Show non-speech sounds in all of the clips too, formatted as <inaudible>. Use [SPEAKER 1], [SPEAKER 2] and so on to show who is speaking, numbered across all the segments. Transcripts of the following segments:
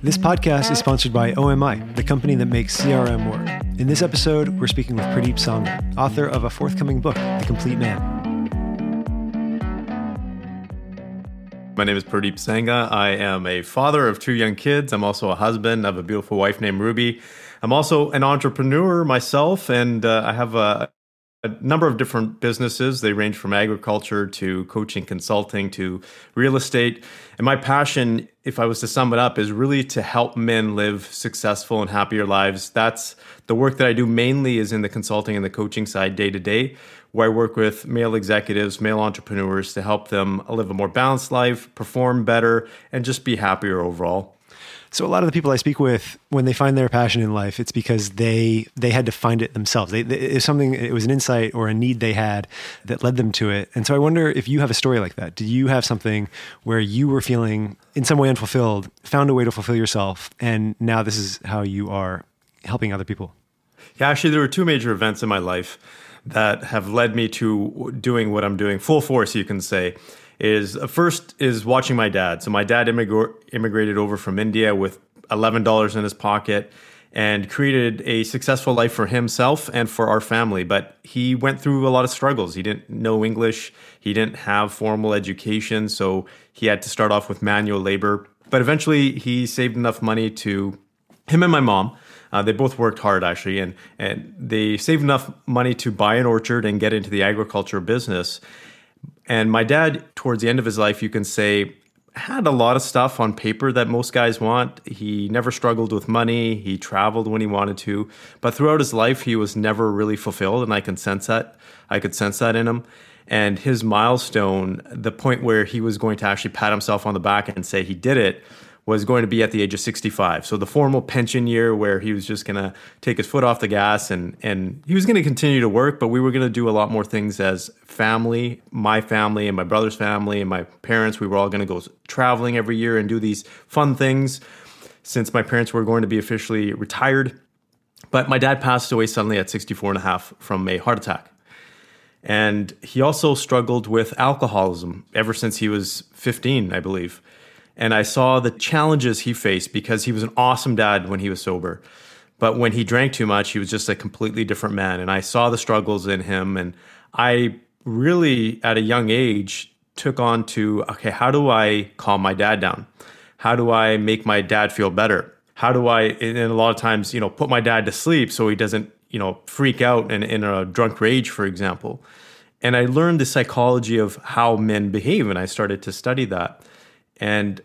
[SPEAKER 1] This podcast is sponsored by OMI, the company that makes CRM work. In this episode, we're speaking with Purdeep Sangha, author of a forthcoming book, The Complete Man.
[SPEAKER 2] My name is Purdeep Sangha. I am a father of two young kids. I'm also a husband. I have a beautiful wife named Ruby. I'm also an entrepreneur myself, and uh, I have a, a number of different businesses. They range from agriculture to coaching, consulting to real estate. And my passion, if I was to sum it up, is really to help men live successful and happier lives. That's the work that I do mainly is in the consulting and the coaching side day to day, where I work with male executives, male entrepreneurs to help them live a more balanced life, perform better, and just be happier overall.
[SPEAKER 1] So a lot of the people I speak with, when they find their passion in life, it's because they they had to find it themselves. They, they, it was something. It was an insight or a need they had that led them to it. And so I wonder if you have a story like that. Do you have something where you were feeling in some way unfulfilled, found a way to fulfill yourself, and now this is how you are helping other people?
[SPEAKER 2] Yeah, actually, there were two major events in my life that have led me to doing what I'm doing full force, you can say is uh, first is watching my dad. So my dad immig- immigrated over from India with eleven dollars in his pocket and created a successful life for himself and for our family. But he went through a lot of struggles. He didn't know English. He didn't have formal education, so he had to start off with manual labor. But eventually, he saved enough money to him and my mom. Uh, they both worked hard actually, and and they saved enough money to buy an orchard and get into the agriculture business. And my dad, towards the end of his life, you can say, had a lot of stuff on paper that most guys want. He never struggled with money. He traveled when he wanted to, but throughout his life, he was never really fulfilled, and I can sense that. I could sense that in him. And his milestone, the point where he was going to actually pat himself on the back and say he did it, was going to be at the age of 65. So the formal pension year where he was just going to take his foot off the gas and and he was going to continue to work, but we were going to do a lot more things as family, my family and my brother's family and my parents. We were all going to go traveling every year and do these fun things since my parents were going to be officially retired. But my dad passed away suddenly at 64 and a half from a heart attack. And he also struggled with alcoholism ever since he was 15, I believe and I saw the challenges he faced because he was an awesome dad when he was sober. But when he drank too much, he was just a completely different man. And I saw the struggles in him. And I really, at a young age, took on to okay, how do I calm my dad down? How do I make my dad feel better? How do I, and a lot of times, you know, put my dad to sleep so he doesn't, you know, freak out in, in a drunk rage, for example. And I learned the psychology of how men behave, and I started to study that. And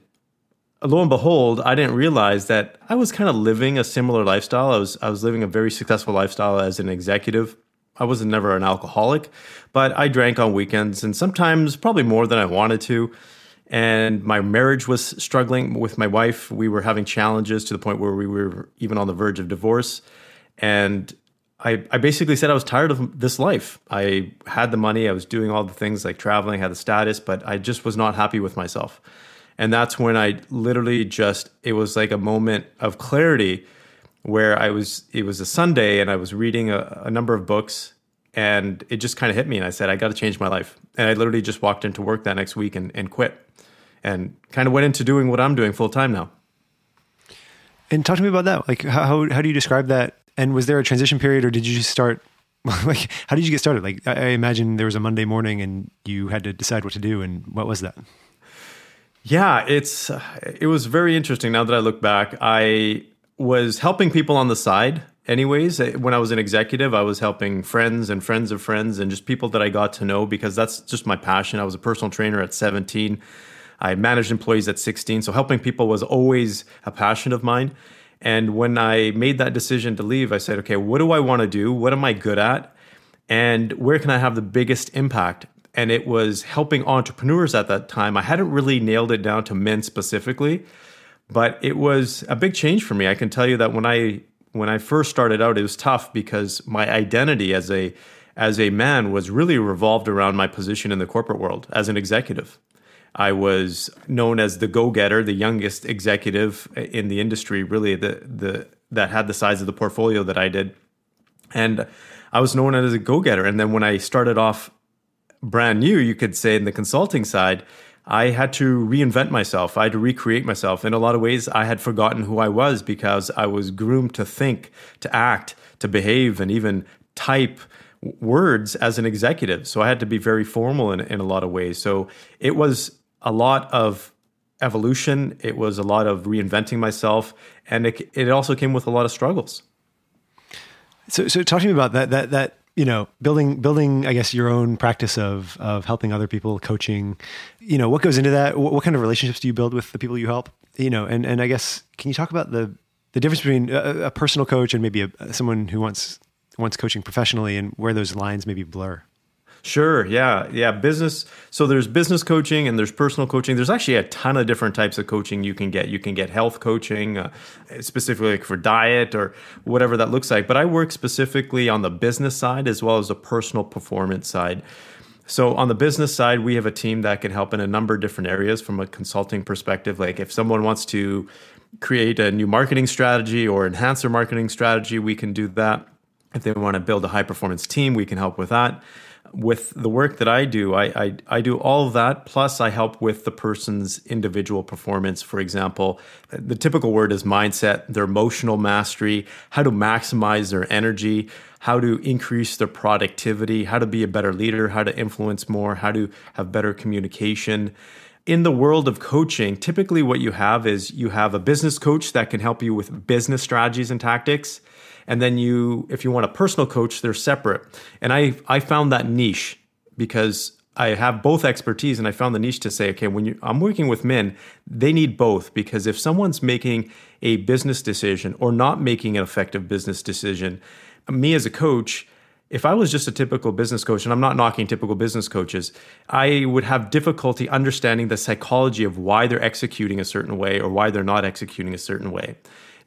[SPEAKER 2] lo and behold, I didn't realize that I was kind of living a similar lifestyle. I was I was living a very successful lifestyle as an executive. I was never an alcoholic, but I drank on weekends and sometimes probably more than I wanted to. And my marriage was struggling with my wife. We were having challenges to the point where we were even on the verge of divorce. And I, I basically said I was tired of this life. I had the money, I was doing all the things like traveling, had the status, but I just was not happy with myself. And that's when I literally just, it was like a moment of clarity where I was, it was a Sunday and I was reading a, a number of books and it just kind of hit me. And I said, I got to change my life. And I literally just walked into work that next week and, and quit and kind of went into doing what I'm doing full time now.
[SPEAKER 1] And talk to me about that. Like, how, how do you describe that? And was there a transition period or did you just start <laughs> like how did you get started like i imagine there was a monday morning and you had to decide what to do and what was that
[SPEAKER 2] yeah, it's it was very interesting. Now that I look back, I was helping people on the side. Anyways, eh, when I was an executive, I was helping friends and friends of friends and just people that I got to know because that's just my passion. I was a personal trainer at 17. I managed employees at 16. So helping people was always a passion of mine. And when I made that decision to leave, I said, okay, what do I want to do? What am I good at? And where can I have the biggest impact? And it was helping entrepreneurs at that time. I hadn't really nailed it down to men specifically, but it was a big change for me. I can tell you that when I when I first started out, it was tough because my identity as a as a man was really revolved around my position in the corporate world as an executive. I was known as the go-getter, the youngest executive in the industry, really the the that had the size of the portfolio that I did. And I was known as a go-getter. And then when I started off brand new, you could say in the consulting side, I had to reinvent myself. I had to recreate myself. In a lot of ways, I had forgotten who I was because I was groomed to think, to act, to behave, and even type words as an executive. So I had to be very formal in, in a lot of ways. So it was a lot of evolution, it was a lot of reinventing myself, and it, it also came with a lot of struggles.
[SPEAKER 1] So, so talk to me about that, that, that, you know, building, building, I guess, your own practice of, of helping other people, coaching, you know, what goes into that? What, what kind of relationships do you build with the people you help? You know, and, and I guess, can you talk about the, the difference between a, a personal coach and maybe a, someone who wants, wants coaching professionally and where those lines maybe blur?
[SPEAKER 2] Sure. Yeah. Yeah. Business. So there's business coaching and there's personal coaching. There's actually a ton of different types of coaching you can get. You can get health coaching, uh, specifically for diet or whatever that looks like. But I work specifically on the business side as well as the personal performance side. So on the business side, we have a team that can help in a number of different areas from a consulting perspective. Like if someone wants to create a new marketing strategy or enhance their marketing strategy, we can do that. If they want to build a high performance team, we can help with that with the work that I do, I, I, I do all that. Plus, I help with the person's individual performance. For example, the typical word is mindset, their emotional mastery, how to maximize their energy, how to increase their productivity, how to be a better leader, how to influence more, how to have better communication. In the world of coaching, typically what you have is you have a business coach that can help you with business strategies and tactics and then you if you want a personal coach they're separate. And i i found that niche because I have both expertise and I found the niche to say, okay, when you, I'm working with men, they need both because if someone's making a business decision or not making an effective business decision, me as a coach, if I was just a typical business coach, and I'm not knocking typical business coaches, I would have difficulty understanding the psychology of why they're executing a certain way or why they're not executing a certain way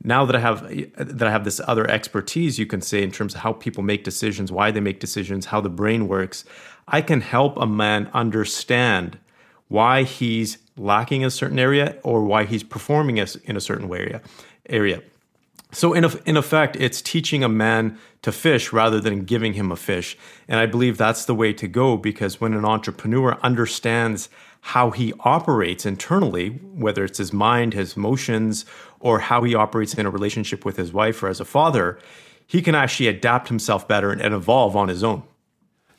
[SPEAKER 2] now that I have that I have this other expertise, you can say in terms of how people make decisions, why they make decisions, how the brain works, I can help a man understand why he's lacking in a certain area or why he's performing in a certain area. Area. So in in effect, it's teaching a man to fish rather than giving him a fish, and I believe that's the way to go because when an entrepreneur understands how he operates internally, whether it's his mind, his emotions, or how he operates in a relationship with his wife or as a father, he can actually adapt himself better and, evolve on his own.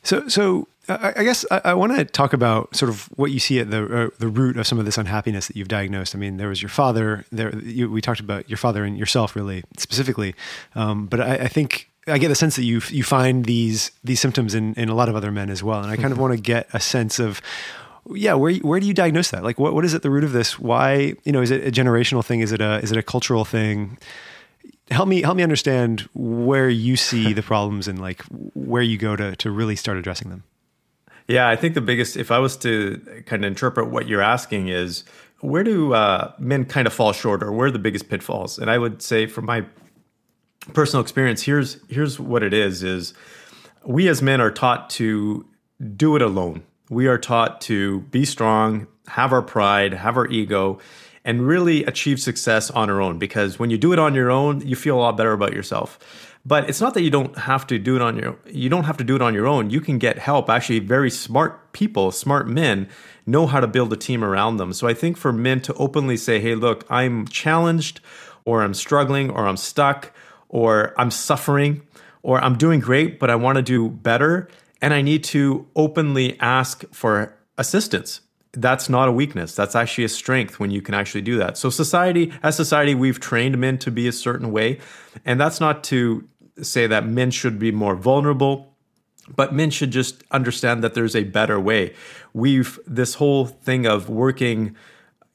[SPEAKER 1] So, so I guess I, I want to talk about sort of what you see at the uh, the root of some of this unhappiness that you've diagnosed. I mean, there was your father. There, you, we talked about your father and yourself really specifically, um, but I, I think I get the sense that you you find these these symptoms in in a lot of other men as well, and I kind of want to get a sense of yeah, where where do you diagnose that? Like, what what is at the root of this? Why you know is it a generational thing? Is it a is it a cultural thing? Help me help me understand where you see the problems and like where you go to to really start addressing them.
[SPEAKER 2] Yeah, I think the biggest, if I was to kind of interpret what you're asking, is where do uh, men kind of fall short, or where are the biggest pitfalls? And I would say, from my personal experience, here's here's what it is: is we as men are taught to do it alone we are taught to be strong, have our pride, have our ego, and really achieve success on our own. Because when you do it on your own, you feel a lot better about yourself. But it's not that you don't have to do it on your you don't have to do it on your own. You can get help. Actually, very smart people, smart men know how to build a team around them. So I think for men to openly say, "Hey, look, I'm challenged or I'm struggling or I'm stuck or I'm suffering or I'm doing great, but I want to do better." And I need to openly ask for assistance. That's not a weakness. That's actually a strength when you can actually do that. So, society, as society, we've trained men to be a certain way. And that's not to say that men should be more vulnerable, but men should just understand that there's a better way. We've, this whole thing of working,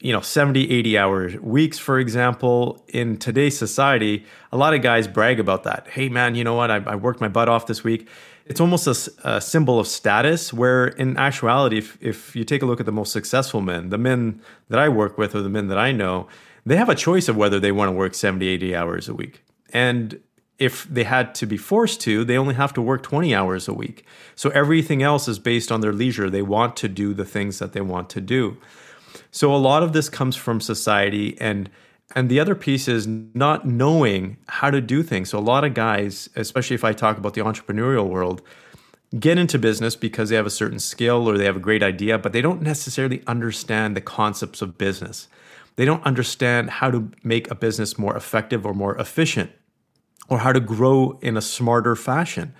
[SPEAKER 2] you know 70 80 hour weeks for example in today's society a lot of guys brag about that. Hey man you know what? I, I worked my butt off this week. It's almost a, a, symbol of status where in actuality if, if you take a look at the most successful men the men that i work with or the men that i know they have a choice of whether they want to work 70 80 hours a week. And if they had to be forced to they only have to work 20 hours a week. So everything else is based on their leisure. They want to do the things that they want to do so a lot of this comes from society and and the other piece is not knowing how to do things. So a lot of guys, especially if I talk about the entrepreneurial world, get into business because they have a certain skill or they have a great idea, but they don't necessarily understand the concepts of business. They don't understand how to make a business more effective or more efficient or how to grow in a smarter fashion.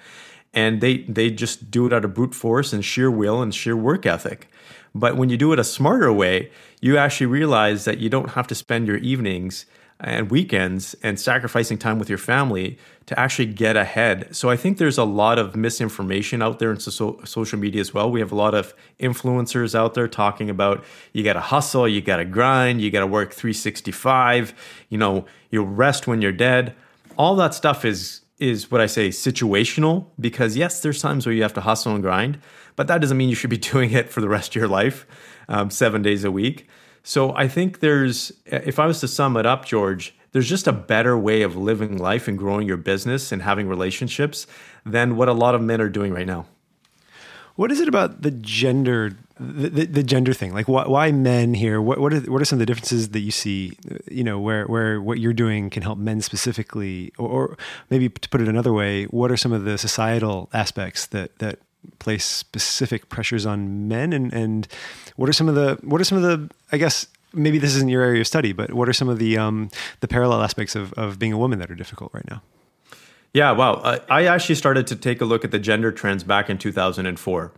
[SPEAKER 2] And they, they just do it out of brute force and sheer will and sheer work ethic. But when you do it a smarter way, you actually realize that you don't have to spend your evenings and weekends and sacrificing time with your family to actually get ahead. So I think there's a lot of misinformation out there in so- social media as well. We have a lot of influencers out there talking about you got to hustle, you got to grind, you got to work 365, you know, you'll rest when you're dead. All that stuff is is what I say situational because yes, there's times where you have to hustle and grind, but that doesn't mean you should be <laughs> doing it for the rest of your life, um, seven days a week. So I think there's, if I was to sum it up, George, there's just a better way of living life and growing your business and having relationships than what a lot of men are doing right now.
[SPEAKER 1] What is it about the gender, the, the, the gender thing? Like, why, why men here? What, what are what are some of the differences that you see? You know, where where what you're doing can help men specifically, or, or maybe to put it another way, what are some of the societal aspects that that place specific pressures on men and and what are some of the what are some of the I guess maybe this isn't your area of study, but what are some of the um, the parallel aspects of of being a woman that are difficult right now?
[SPEAKER 2] Yeah, wow. I actually started to take a look at the gender trends back in 2004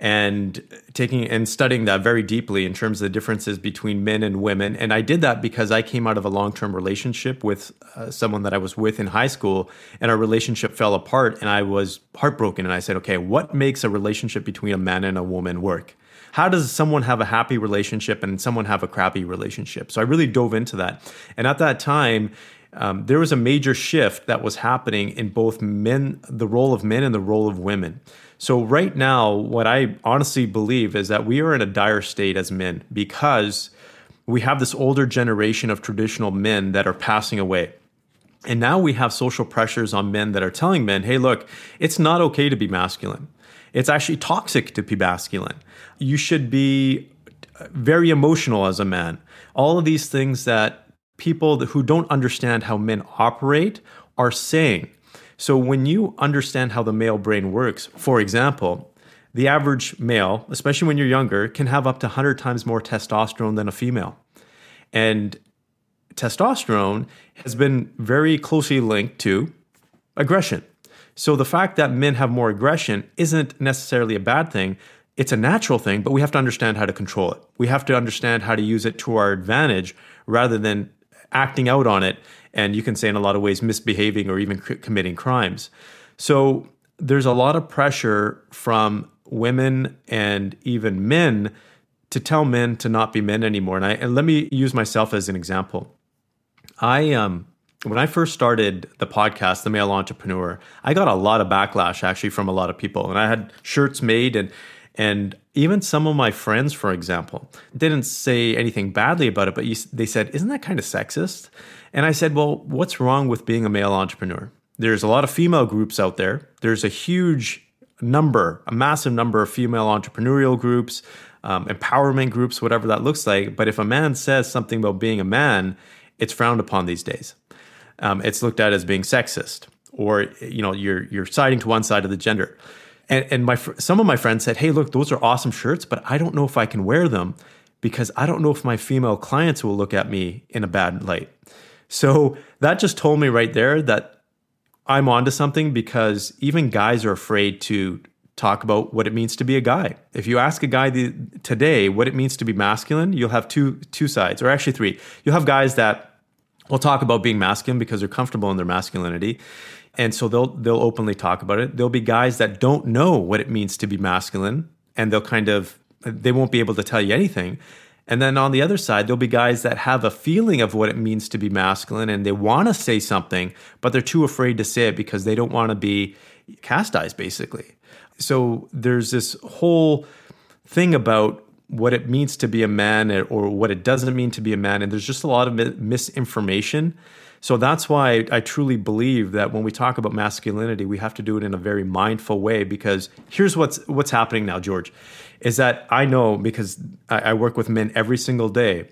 [SPEAKER 2] and taking and studying that very deeply in terms of the differences between men and women. And I did that because I came out of a long term relationship with uh, someone that I was with in high school, and our relationship fell apart, and I was heartbroken. And I said, okay, what makes a relationship between a man and a woman work? How does someone have a happy relationship and someone have a crappy relationship? So I really dove into that. And at that time, um, there was a major shift that was happening in both men, the role of men and the role of women. So, right now, what I honestly believe is that we are in a dire state as men because we have this older generation of traditional men that are passing away. And now we have social pressures on men that are telling men, hey, look, it's not okay to be masculine. It's actually toxic to be masculine. You should be uh, very emotional as a man. All of these things that people who don't understand how men operate are saying. So when you understand how the male brain works, for example, the average male, especially when you're younger, can have up to 100 times more testosterone than a female. And testosterone has been very closely linked to aggression. So the fact that men have more aggression isn't necessarily a bad thing. It's a natural thing, but we have to understand how to control it. We have to understand how to use it to our advantage rather than acting out on it and you can say in a lot of ways misbehaving or even c- committing crimes. So there's a lot of pressure from women and even men to tell men to not be men anymore. And I and let me use myself as an example. I um when I first started the podcast, The Male Entrepreneur, I got a lot of backlash actually from a lot of people. And I had shirts made and and even some of my friends, for example, didn't say anything badly about it, but you, they said, Isn't that kind of sexist? And I said, Well, what's wrong with being a male entrepreneur? There's a lot of female groups out there. There's a huge number, a massive number of female entrepreneurial groups, um, empowerment groups, whatever that looks like. But if a man says something about being a man, it's frowned upon these days. Um, it's looked at as being sexist, or you know, you're you're siding to one side of the gender. And, and my some of my friends said, "Hey, look, those are awesome shirts, but I don't know if I can wear them because I don't know if my female clients will look at me in a bad light." So that just told me right there that I'm onto something because even guys are afraid to talk about what it means to be a guy. If you ask a guy the, today what it means to be masculine, you'll have two two sides, or actually three. You'll have guys that will talk about being masculine because they're comfortable in their masculinity and so they'll they'll openly talk about it. There'll be guys that don't know what it means to be masculine, and they'll kind of they won't be able to tell you anything. And then on the other side, there'll be guys that have a feeling of what it means to be masculine and they want to say something, but they're too afraid to say it because they don't want to be chastised, basically. So there's this whole thing about what it means to be a man or what it doesn't mean to be a man. And there's just a lot of misinformation so that's why I truly believe that when we talk about masculinity, we have to do it in a very mindful way because here's what's what's happening now, George, is that I know because I, I work with men every single day,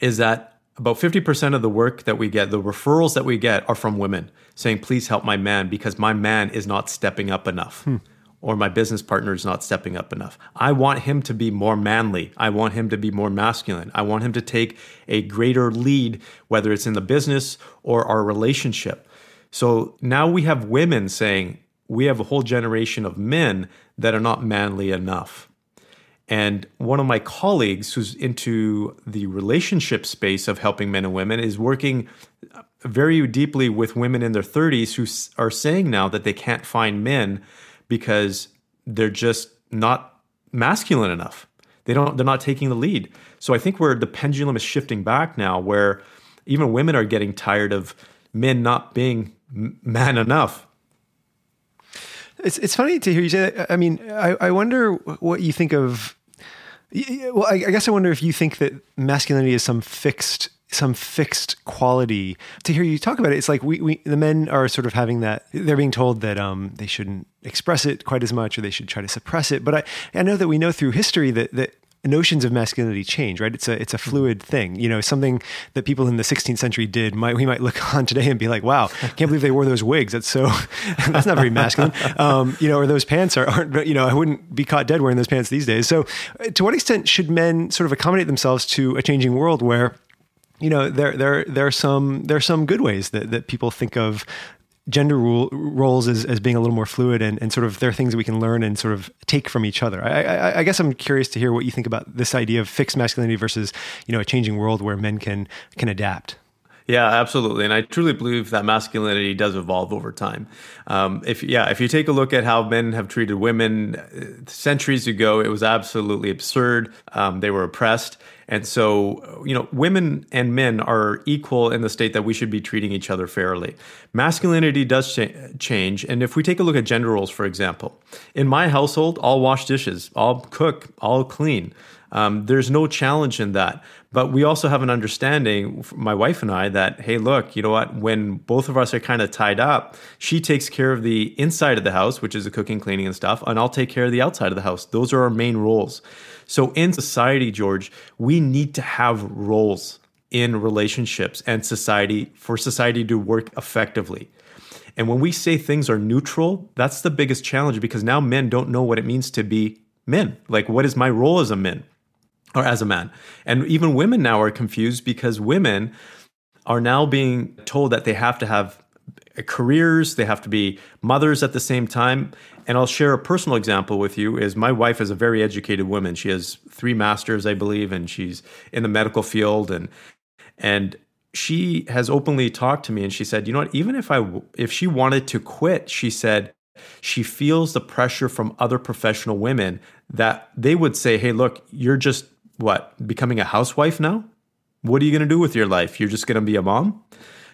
[SPEAKER 2] is that about 50% of the work that we get, the referrals that we get are from women saying, please help my man because my man is not stepping up enough. Hmm. Or my business partner is not stepping up enough. I want him to be more manly. I want him to be more masculine. I want him to take a greater lead, whether it's in the business or our relationship. So now we have women saying, we have a whole generation of men that are not manly enough. And one of my colleagues who's into the relationship space of helping men and women is working very deeply with women in their 30s who are saying now that they can't find men because they're just not masculine enough. They don't they're not taking the lead. So I think where the pendulum is shifting back now where even women are getting tired of men not being man enough.
[SPEAKER 1] It's it's funny to hear you say that. I mean, I, I wonder what you think of. Well, I, I guess I wonder if you think that masculinity is some fixed some fixed quality. To hear you talk about it, it's like we, we the men are sort of having that. They're being told that um, they shouldn't express it quite as much, or they should try to suppress it. But I, I know that we know through history that that notions of masculinity change, right? It's a it's a mm-hmm. fluid thing. You know, something that people in the 16th century did. Might we might look <laughs> on today and be like, "Wow, I can't believe they wore those wigs." That's so <laughs> that's not very masculine. Um, you know, or those pants are, aren't. You know, I wouldn't be caught dead wearing those pants these days. So, uh, to what extent should men sort of accommodate themselves to a changing world where you know there there there are some there are some good ways that that people think of gender rule, roles as, as being a little more fluid and, and sort of there are things that we can learn and sort of take from each other. I, I, I, guess I'm curious to hear what you think about this idea of fixed masculinity versus you know a changing world where men can can adapt.
[SPEAKER 2] Yeah, absolutely, and I truly believe that masculinity does evolve over time. Um, if yeah, if you take a look at how men have treated women uh, centuries ago, it was absolutely absurd. Um, they were oppressed, and so, you know, women and men are equal in the state that we should be treating each other fairly. Masculinity does cha- change. And if we take a look at gender roles, for example, in my household, I'll wash dishes, I'll cook, I'll clean. Um, there's no challenge in that. But we also have an understanding, my wife and I, that, hey, look, you know what? When both of us are kind of tied up, she takes care of the inside of the house, which is the cooking, cleaning, and stuff, and I'll take care of the outside of the house. Those are our main roles. So in society, George, we need to have roles in relationships and society for society to work effectively. And when we say things are neutral, that's the biggest challenge because now men don't know what it means to be men. Like, what is my role as a man or as a man? And even women now are confused because women are now being told that they have to have careers, they have to be mothers at the same time. And I'll share a personal example with you is my wife is a very educated woman. She has three masters, I believe, and she's in the medical field and and she has openly talked to me and she said, "You know what, even if I if she wanted to quit, she said she feels the pressure from other professional women that they would say, "Hey, look, you're just what, becoming a housewife now? What are you going to do with your life? You're just going to be a mom?"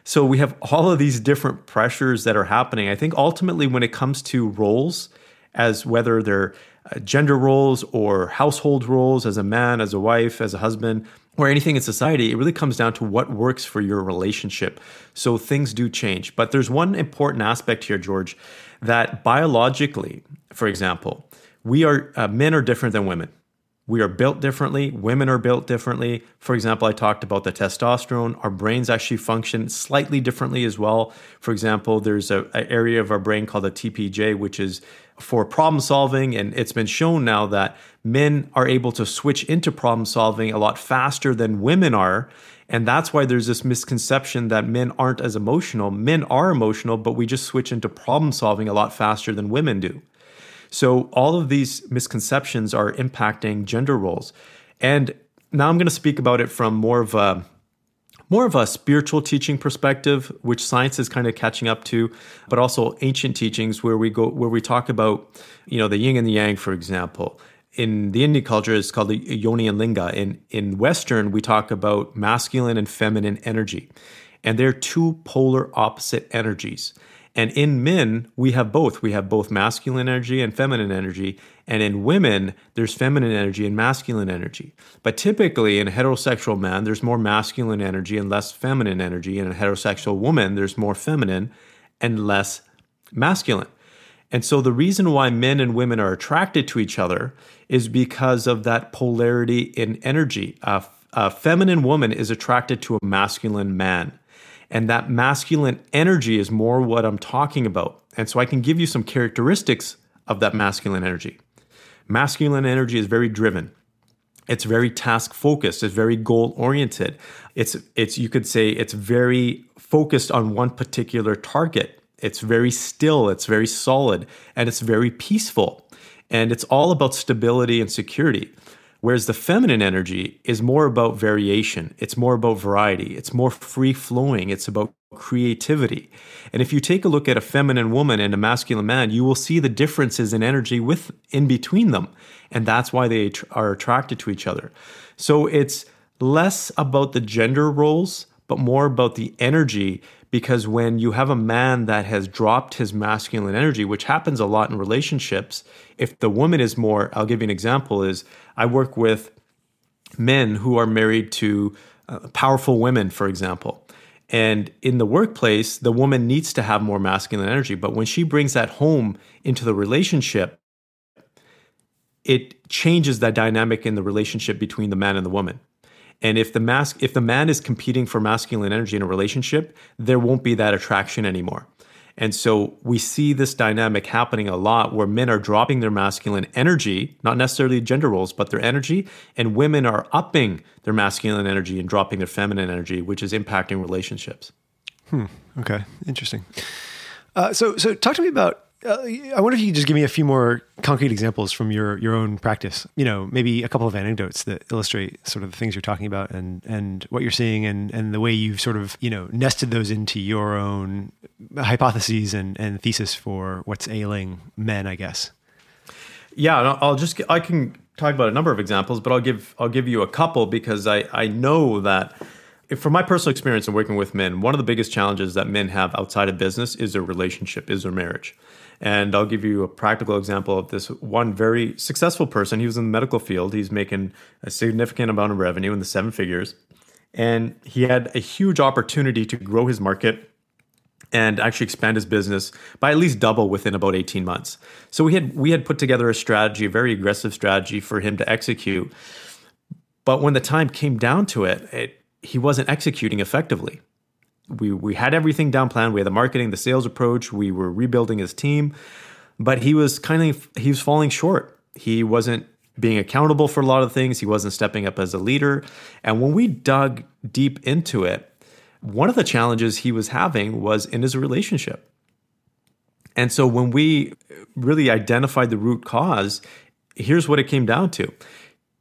[SPEAKER 2] So we have all of these different pressures that are happening. I think ultimately, when it comes to roles, as whether they're uh, gender roles or household roles, as a man, as a wife, as a husband, or anything in society, it really comes down to what works for your relationship. So things do change. But there's one important aspect here, George, that biologically, for example, we are uh, men are different than women. We are built differently. Women are built differently. For example, I talked about the testosterone. Our brains actually function slightly differently as well. For example, there's a, a area of our brain called the TPJ, which is for problem solving. And it's been shown now that men are able to switch into problem solving a lot faster than women are. And that's why there's this misconception that men aren't as emotional. Men are emotional, but we just switch into problem solving a lot faster than women do. So all of these misconceptions are impacting gender roles. And now I'm going to speak about it from more of a more of a spiritual teaching perspective, which science is kind of catching up to, but also ancient teachings where we go where we talk about, you know, the yin and the yang, for example. In the Indian culture, it's called the yoni and linga. In in Western, we talk about masculine and feminine energy, and they're two polar opposite energies. And in men, we have both. We have both masculine energy and feminine energy. And in women, there's feminine energy and masculine energy. But typically, in a heterosexual man, there's more masculine energy and less feminine energy. In a heterosexual woman, there's more feminine and less masculine. And so, the reason why men and women are attracted to each other is because of that polarity in energy. A, a feminine woman is attracted to a masculine man. And that masculine energy is more what I'm talking about. And so I can give you some characteristics of that masculine energy. Masculine energy is very driven. It's very task focused. It's very goal oriented. It's it's you could say it's very focused on one particular target. It's very still. It's very solid, and it's very peaceful. And it's all about stability and security. Whereas the feminine energy is more about variation, it's more about variety, it's more free flowing, it's about creativity. And if you take a look at a feminine woman and a masculine man, you will see the differences in energy with in between them. And that's why they are attracted to each other. So it's less about the gender roles, but more about the energy because when you have a man that has dropped his masculine energy, which happens a lot in relationships, if the woman is more, I'll give you an example, is I work with men who are married to uh, powerful women, for example. And in the workplace, the woman needs to have more masculine energy. But when she brings that home into the relationship, it changes that dynamic in the relationship between the man and the woman. And if the mas- if the man is competing for masculine energy in a relationship, there won't be that attraction anymore. And so we see this dynamic happening a lot where men are dropping their masculine energy, not necessarily gender roles, but their energy, and women are upping their masculine energy and dropping their feminine energy, which is impacting relationships.
[SPEAKER 1] Hmm. Okay. Interesting. Uh, so, so talk to me about uh, I wonder if you could just give me a few more concrete examples from your your own practice. You know, maybe a couple of anecdotes that illustrate sort of the things you're talking about and and what you're seeing and and the way you've sort of you know nested those into your own hypotheses and and thesis for what's ailing men. I guess.
[SPEAKER 2] Yeah, I'll just I can talk about a number of examples, but I'll give I'll give you a couple because I I know that from my personal experience in working with men, one of the biggest challenges that men have outside of business is their relationship, is their marriage. And I'll give you a practical example of this one very successful person. He was in the medical field. He's making a significant amount of revenue in the seven figures. And he had a huge opportunity to grow his market and actually expand his business by at least double within about 18 months. So we had we had put together a strategy, a very aggressive strategy for him to execute. But when the time came down to it, it he wasn't executing effectively we we had everything down planned. We had the marketing, the sales approach. We were rebuilding his team, but he was kind of he was falling short. He wasn't being accountable for a lot of things. He wasn't stepping up as a leader. And when we dug deep into it, one of the challenges he was having was in his relationship. And so when we really identified the root cause, here's what it came down to.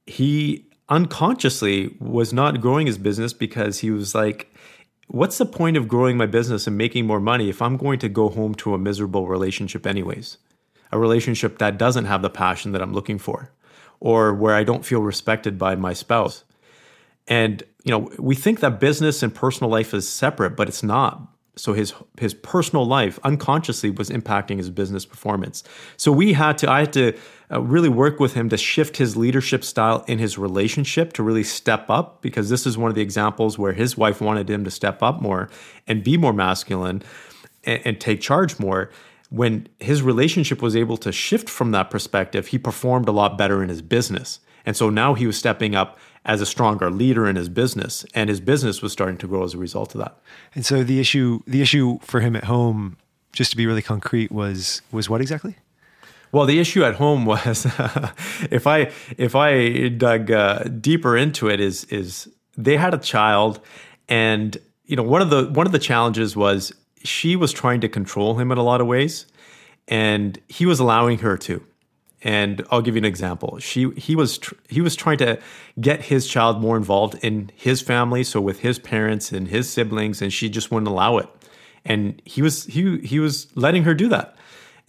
[SPEAKER 2] He unconsciously was not growing his business because he was like, what's the point of growing my business and making more money if I'm going to go home to a miserable relationship, anyways? A relationship that doesn't have the passion that I'm looking for, or where I don't feel respected by my spouse. And, you know, we think that business and personal life is separate, but it's not. So his his personal life unconsciously was impacting his business performance. So we had to I had to uh, really work with him to shift his leadership style in his relationship to really step up because this is one of the examples where his wife wanted him to step up more and be more masculine and, and take charge more. When his relationship was able to shift from that perspective, he performed a lot better in his business. And so now he was stepping up as a stronger leader in his business and his business was starting to grow as a result of that.
[SPEAKER 1] And so the issue the issue for him at home just to be really concrete was was what exactly?
[SPEAKER 2] Well, the issue at home was <laughs> if I if I dug uh, deeper into it is is they had a child and you know one of the one of the challenges was she was trying to control him in a lot of ways and he was allowing her to and I'll give you an example. She he was tr- he was trying to get his child more involved in his family, so with his parents and his siblings, and she just wouldn't allow it. And he was he he was letting her do that.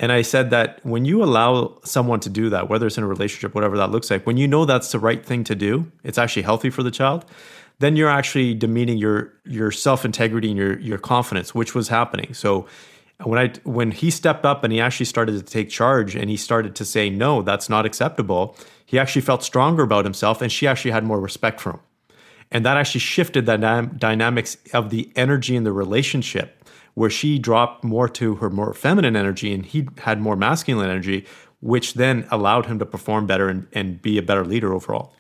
[SPEAKER 2] And I said that when you allow someone to do that, whether it's in a relationship, whatever that looks like, when you know that's the right thing to do, it's actually healthy for the child, then you're actually demeaning your your self integrity and your your confidence, which was happening. So when I when he stepped up and he actually started to take charge and he started to say no, that's not acceptable. He actually felt stronger about himself, and she actually had more respect for him, and that actually shifted the dynamics of the energy in the relationship, where she dropped more to her more feminine energy and he had more masculine energy, which then allowed him to perform better and, and be a better leader overall.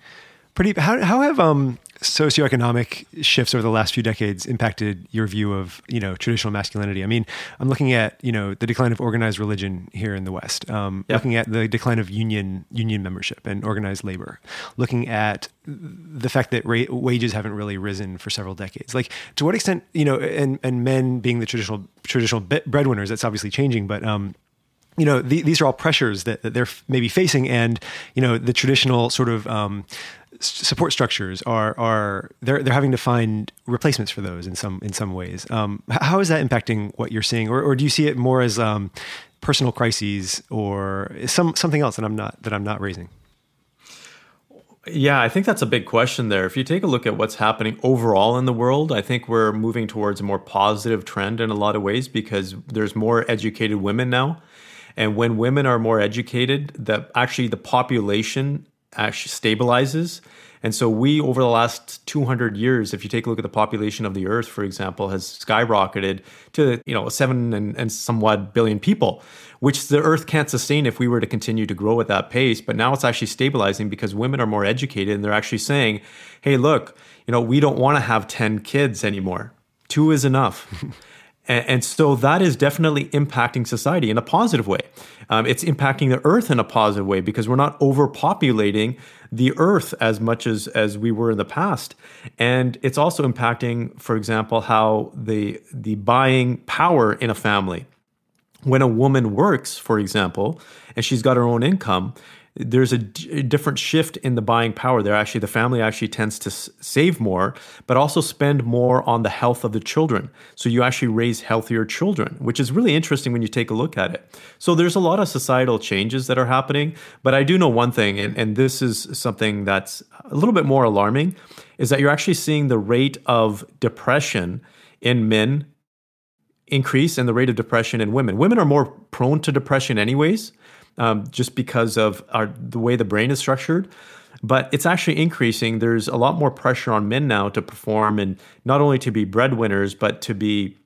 [SPEAKER 1] Purdeep, how, how have um, socioeconomic shifts over the last few decades impacted your view of you know traditional masculinity? I mean, I'm looking at you know the decline of organized religion here in the West, um, yep. looking at the decline of union union membership and organized labor, looking at the fact that ra- wages haven't really risen for several decades. Like, to what extent you know, and and men being the traditional traditional breadwinners, that's obviously changing, but um, you know, the, these are all pressures that, that, they're maybe facing, and you know, the traditional sort of um, support structures are are they're they're having to find replacements for those in some in some ways. Um, how is that impacting what you're seeing, or, or do you see it more as um, personal crises or some something else that I'm not that I'm not raising?
[SPEAKER 2] Yeah, I think that's a big question there. If you take a look at what's happening overall in the world, I think we're moving towards a more positive trend in a lot of ways because there's more educated women now. And when women are more educated, that actually the population actually stabilizes. And so we, over the last 200 years, if you take a look at the population of the Earth, for example, has skyrocketed to you know seven and, and somewhat billion people, which the Earth can't sustain if we were to continue to grow at that pace. But now it's actually stabilizing because women are more educated and they're actually saying, "Hey, look, you know, we don't want to have 10 kids anymore. Two is enough." <laughs> And, and, so that is definitely impacting society in a positive way. Um, it's impacting the earth in a positive way because we're not overpopulating the earth as much as, as we were in the past. And it's also impacting, for example, how the, the buying power in a family. When a woman works, for example, and she's got her own income, there's a, d- a different shift in the buying power there. Actually the family actually tends to s- save more but also spend more on the health of the children. So you actually raise healthier children which is really interesting when you take a look at it. So there's a lot of societal changes that are happening but i do know one thing and, and this is something that's a little bit more alarming is that you're actually seeing the rate of depression in men increase and the rate of depression in women. Women are more prone to depression anyways um, just because of our, the way the brain is structured. But it's actually increasing. There's a lot more pressure on men now to perform and not only to be breadwinners, but to be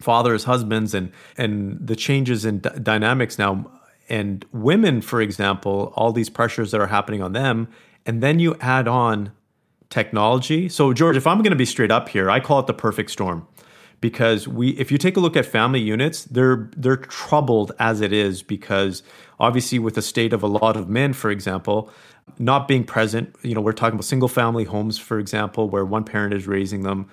[SPEAKER 2] fathers, husbands, and and the changes in d- dynamics now. And women, for example, all these pressures that are happening on them, and then you add on technology. So, George, if I'm going to be straight up here, I call it the perfect storm because we if you take a look at family units they're they're troubled as it is because obviously with the state of a lot of men for example not being present you know we're talking about single family homes for example where one parent is raising them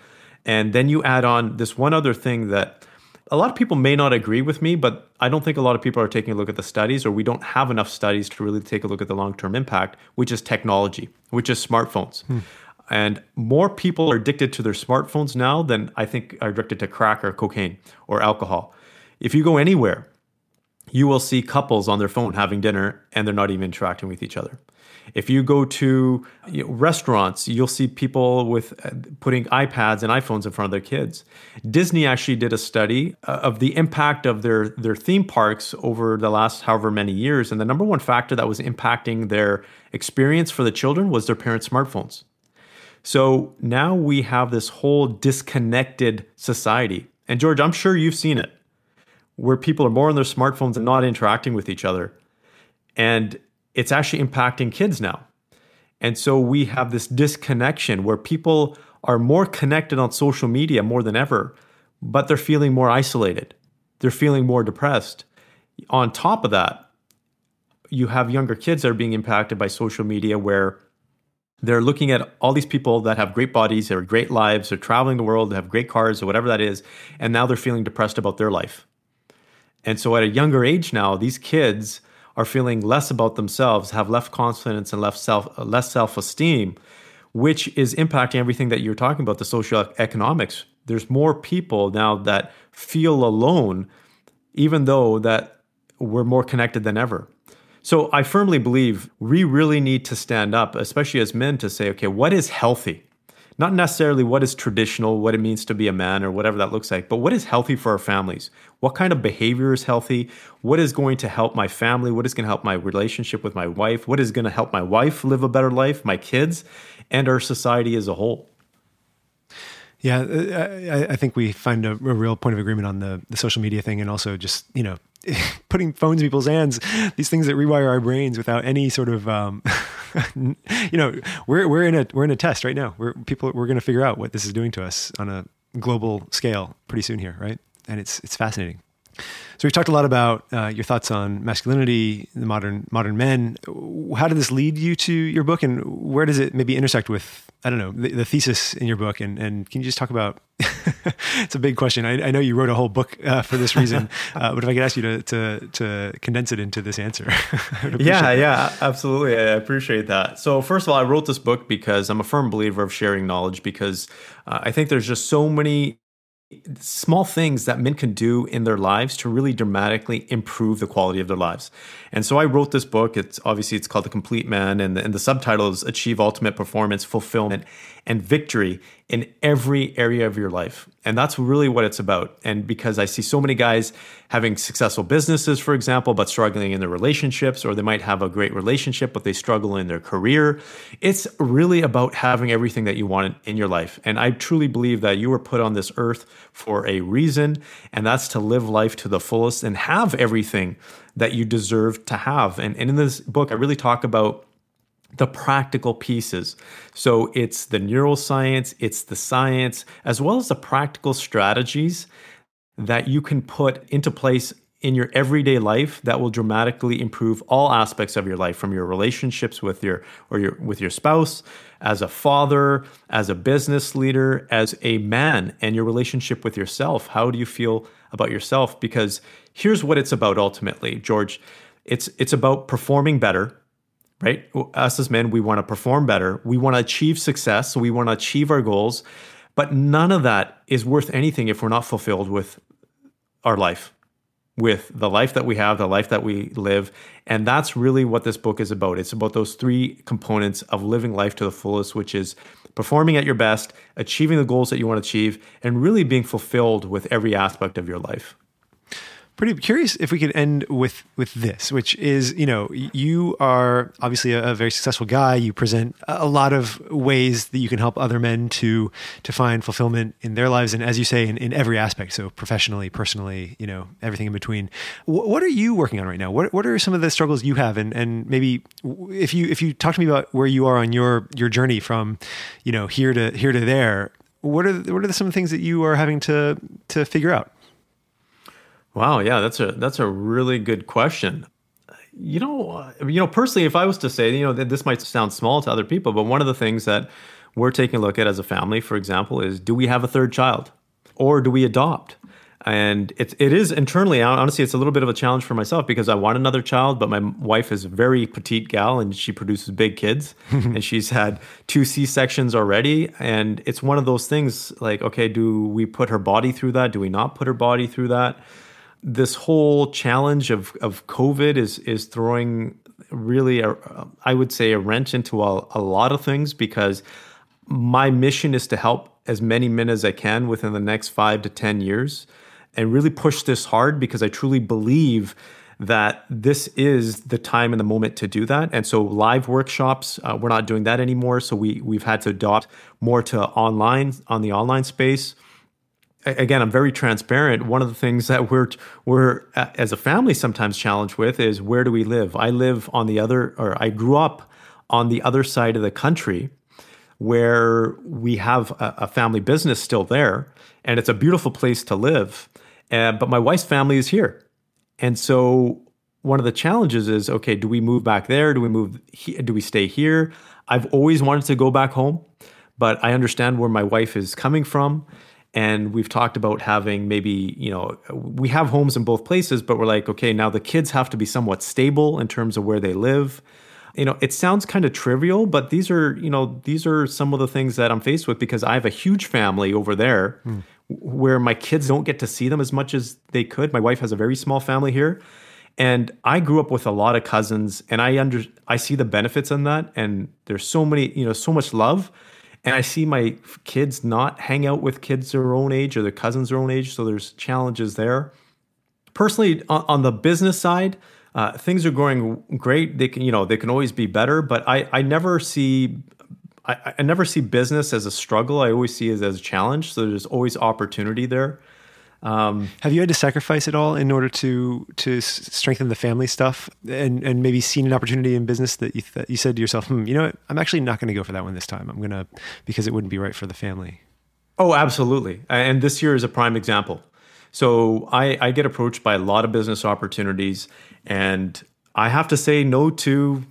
[SPEAKER 2] and then you add on this one other thing that a lot of people may not agree with me but i don't think a lot of people are taking a look at the studies or we don't have enough studies to really take a look at the long-term impact which is technology which is smartphones hmm. And more people are addicted to their smartphones now than I think are addicted to crack or cocaine or alcohol. If you go anywhere, you will see couples on their phone having dinner and they're not even interacting with each other. If you go to you know, restaurants, you'll see people with uh, putting iPads and iPhones in front of their kids. Disney actually did a study uh, of the impact of their their theme parks over the last however many years, and the number one factor that was impacting their experience for the children was their parents' smartphones. So now we have this whole disconnected society. And George, I'm sure you've seen it, where people are more on their smartphones and not interacting with each other. And it's actually impacting kids now. And so we have this disconnection where people are more connected on social media more than ever, but they're feeling more isolated. They're feeling more depressed. On top of that, you have younger kids that are being impacted by social media where they're looking at all these people that have great bodies, that are great lives, they're traveling the world, they have great cars or whatever that is, and now they're feeling depressed about their life. And so at a younger age now, these kids are feeling less about themselves, have less confidence and less self less self-esteem, which is impacting everything that you're talking about, the social economics. There's more people now that feel alone, even though that we're more connected than ever. So I firmly believe we really need to stand up, especially as men, to say, okay, what is healthy? Not necessarily what is traditional, what it means to be a man or whatever that looks like, but what is healthy for our families? What kind of behavior is healthy? What is going to help my family? What is going to help my relationship with my wife? What is going to help my wife live a better life, my kids, and our society as a whole?
[SPEAKER 1] Yeah, I, I, think we find a, a, real point of agreement on the, the social media thing, and also just you know <laughs> putting phones in people's hands, these things that rewire our brains without any sort of um, <laughs> you know, we're we're in a we're in a test right now. We're people we're going to figure out what this is doing to us on a global scale pretty soon here, right? And it's it's fascinating. So we've talked a lot about uh, your thoughts on masculinity, the modern modern men. How did this lead you to your book, and where does it maybe intersect with I don't know the, the thesis in your book? And and can you just talk about? <laughs> it's a big question. I, I, know you wrote a whole book uh, for this reason, <laughs> uh, but if I could ask you to to, to condense it into this answer. <laughs>
[SPEAKER 2] yeah, that. yeah, absolutely. I appreciate that. So first of all, I wrote this book because I'm a firm believer of sharing knowledge because uh, I think there's just so many small things that men can do in their lives to really dramatically improve the quality of their lives. And so I wrote this book. It's obviously it's called The Complete Man and the, and the subtitle is Achieve Ultimate Performance, Fulfillment and Victory in every area of your life. And that's really what it's about. And because I see so many guys having successful businesses, for example, but struggling in their relationships, or they might have a great relationship, but they struggle in their career. It's really about having everything that you want in your life. And I truly believe that you were put on this earth for a reason, and that's to live life to the fullest and have everything that you deserve to have. And, and in this book, I really talk about the practical pieces. So it's the neuroscience, it's the science, as well as the practical strategies that you can put into place in your everyday life that will dramatically improve all aspects of your life from your relationships with your or your with your spouse as a father as a business leader as a man and your relationship with yourself. How do you feel about yourself? Because here's what it's about ultimately george. It's it's about performing better right? Us as men, we want to perform better. We want to achieve success. So we want to achieve our goals. But none of that is worth anything if we're not fulfilled with our life, with the life that we have, the life that we live. And that's really what this book is about. It's about those three components of living life to the fullest, which is performing at your best, achieving the goals that you want to achieve, and really being fulfilled with every aspect of your life
[SPEAKER 1] pretty curious if we could end with with this, which is you know you are obviously a, a, very successful guy. You present a lot of ways that you can help other men to to find fulfillment in their lives, and as you say, in, in every aspect. So professionally, personally, you know everything in between. W- what are you working on right now? What what are some of the struggles you have, and and maybe if you if you talk to me about where you are on your your journey from you know here to here to there. What are what are some of the things that you are having to to figure out?
[SPEAKER 2] Wow, yeah, that's a that's a really good question. You know, uh, you know, personally, if I was to say, you know, this might sound small to other people, but one of the things that we're taking a look at as a family, for example, is do we have a third child, or do we adopt? And it, it is internally, honestly, it's a little bit of a challenge for myself because I want another child, but my wife is a very petite gal and she produces big kids. <laughs> and she's had two C sections already. And it's one of those things like, okay, do we put her body through that? Do we not put her body through that? This whole challenge of, of COVID is is throwing really a, I would say a wrench into a, a lot of things because my mission is to help as many men as I can within the next five to ten years and really push this hard because I truly believe that this is the time and the moment to do that. And so live workshops, uh, we're not doing that anymore. So we we've had to adopt more to online on the online space again, I'm very transparent. One of the things that we're we're as a family sometimes challenged with is where do we live? I live on the other, or I grew up on the other side of the country, where we have a, a family business still there, and it's a beautiful place to live. Uh, but my wife's family is here, and so one of the challenges is okay, do we move back there? Do we move? He, do we stay here? I've always wanted to go back home, but I understand where my wife is coming from and we've talked about having maybe you know we have homes in both places but we're like okay now the kids have to be somewhat stable in terms of where they live. You know it sounds kind of trivial but these are you know these are some of the things that i'm faced with because i have a huge family over there mm. where my kids don't get to see them as much as they could. My wife has a very small family here. And i grew up with a lot of cousins and i under i see the benefits in that. And there's so many you know so much love and I see my kids not hang out with kids their own age or their cousins their own age. So there's challenges there. Personally, on, on the business side, uh, things are going great. They can, you know, they can always be better, but I, I never see, I, I never see business as a struggle. I always see it as a challenge. So there's always opportunity there. Um,
[SPEAKER 1] Have you had to sacrifice it all in order to to strengthen the family stuff, and and maybe seen an opportunity in business that you th- you said to yourself, hmm, you know what, I'm actually not going to go for that one this time. I'm gonna because it wouldn't be right for the family.
[SPEAKER 2] Oh, absolutely. And this year is a prime example. So I, I get approached by a lot of business opportunities, and I have to say no to,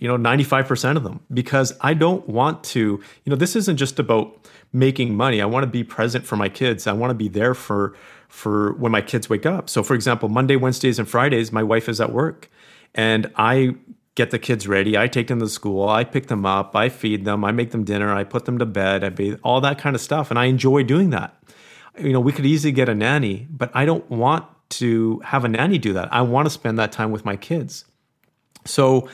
[SPEAKER 2] you know, 95% of them because I don't want to, you know, this isn't just about making money. I want to be present for my kids. I want to be there for for when my kids wake up. So for example, Monday, Wednesdays, and Fridays, my wife is at work and I get the kids ready. I take them to school. I pick them up. I feed them. I make them dinner. I put them to bed. I bathe, all that kind of stuff. And I enjoy doing that. You know, we could easily get a nanny, but I don't want to have a nanny do that. I want to spend that time with my kids. So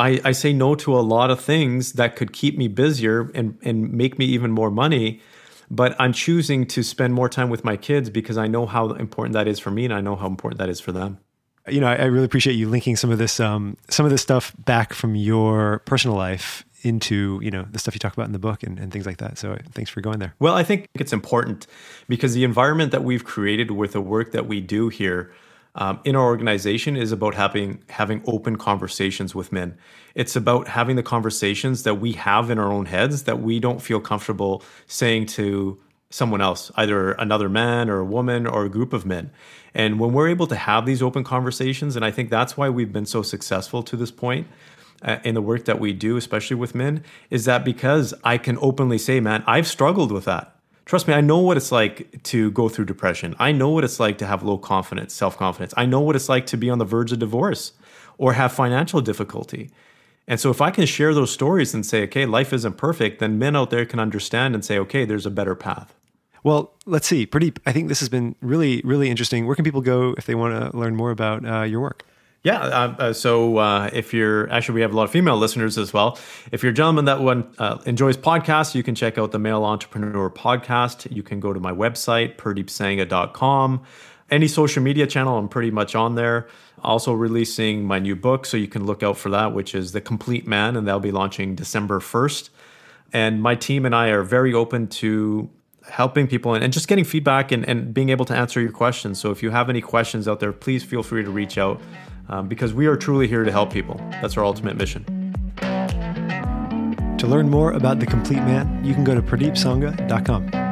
[SPEAKER 2] I, I say no to a lot of things that could keep me busier and, and make me even more money. But I'm choosing to spend more time with my kids because I know how important that is for me and I know how important that is for them
[SPEAKER 1] you know, I, I, really appreciate you linking some of this, um, some of this stuff back from your personal life into, you know, the stuff you talk about in the book and, and things like that. So thanks for going there.
[SPEAKER 2] Well, I think it's important because the environment that we've created with the work that we do here um, in our organization is about having having open conversations with men. It's about having the conversations that we have in our own heads that we don't feel comfortable saying to someone else, either another man or a woman or a group of men. And when we're able to have these open conversations, and I think that's why we've been so successful to this point uh, in the work that we do, especially with men, is that because I can openly say, man, I've struggled with that. Trust me, I know what it's like to go through depression. I know what it's like to have low confidence, self confidence. I know what it's like to be on the verge of divorce or have financial difficulty. And so, if I can share those stories and say, okay, life isn't perfect, then men out there can understand and say, okay, there's a better path.
[SPEAKER 1] Well, let's see. Purdeep. I think this has been really, really interesting. Where can people go if they want to learn more about uh, your work?
[SPEAKER 2] Yeah. Uh, uh, so uh, if you're actually, we have a lot of female listeners as well. If you're a gentleman that one uh, enjoys podcasts, you can check out the Male Entrepreneur Podcast. You can go to my website, purdeepsangha.com. Any social media channel, I'm pretty much on there. Also releasing my new book, so you can look out for that, which is The Complete Man, and that'll be launching December 1st. And my team and I are very open to helping people and, and just getting feedback and, and being able to answer your questions. So if you have any questions out there, please feel free to reach out um, because we are truly here to help people. That's our ultimate mission.
[SPEAKER 1] To learn more about The Complete Man, you can go to purdeepsangha.com.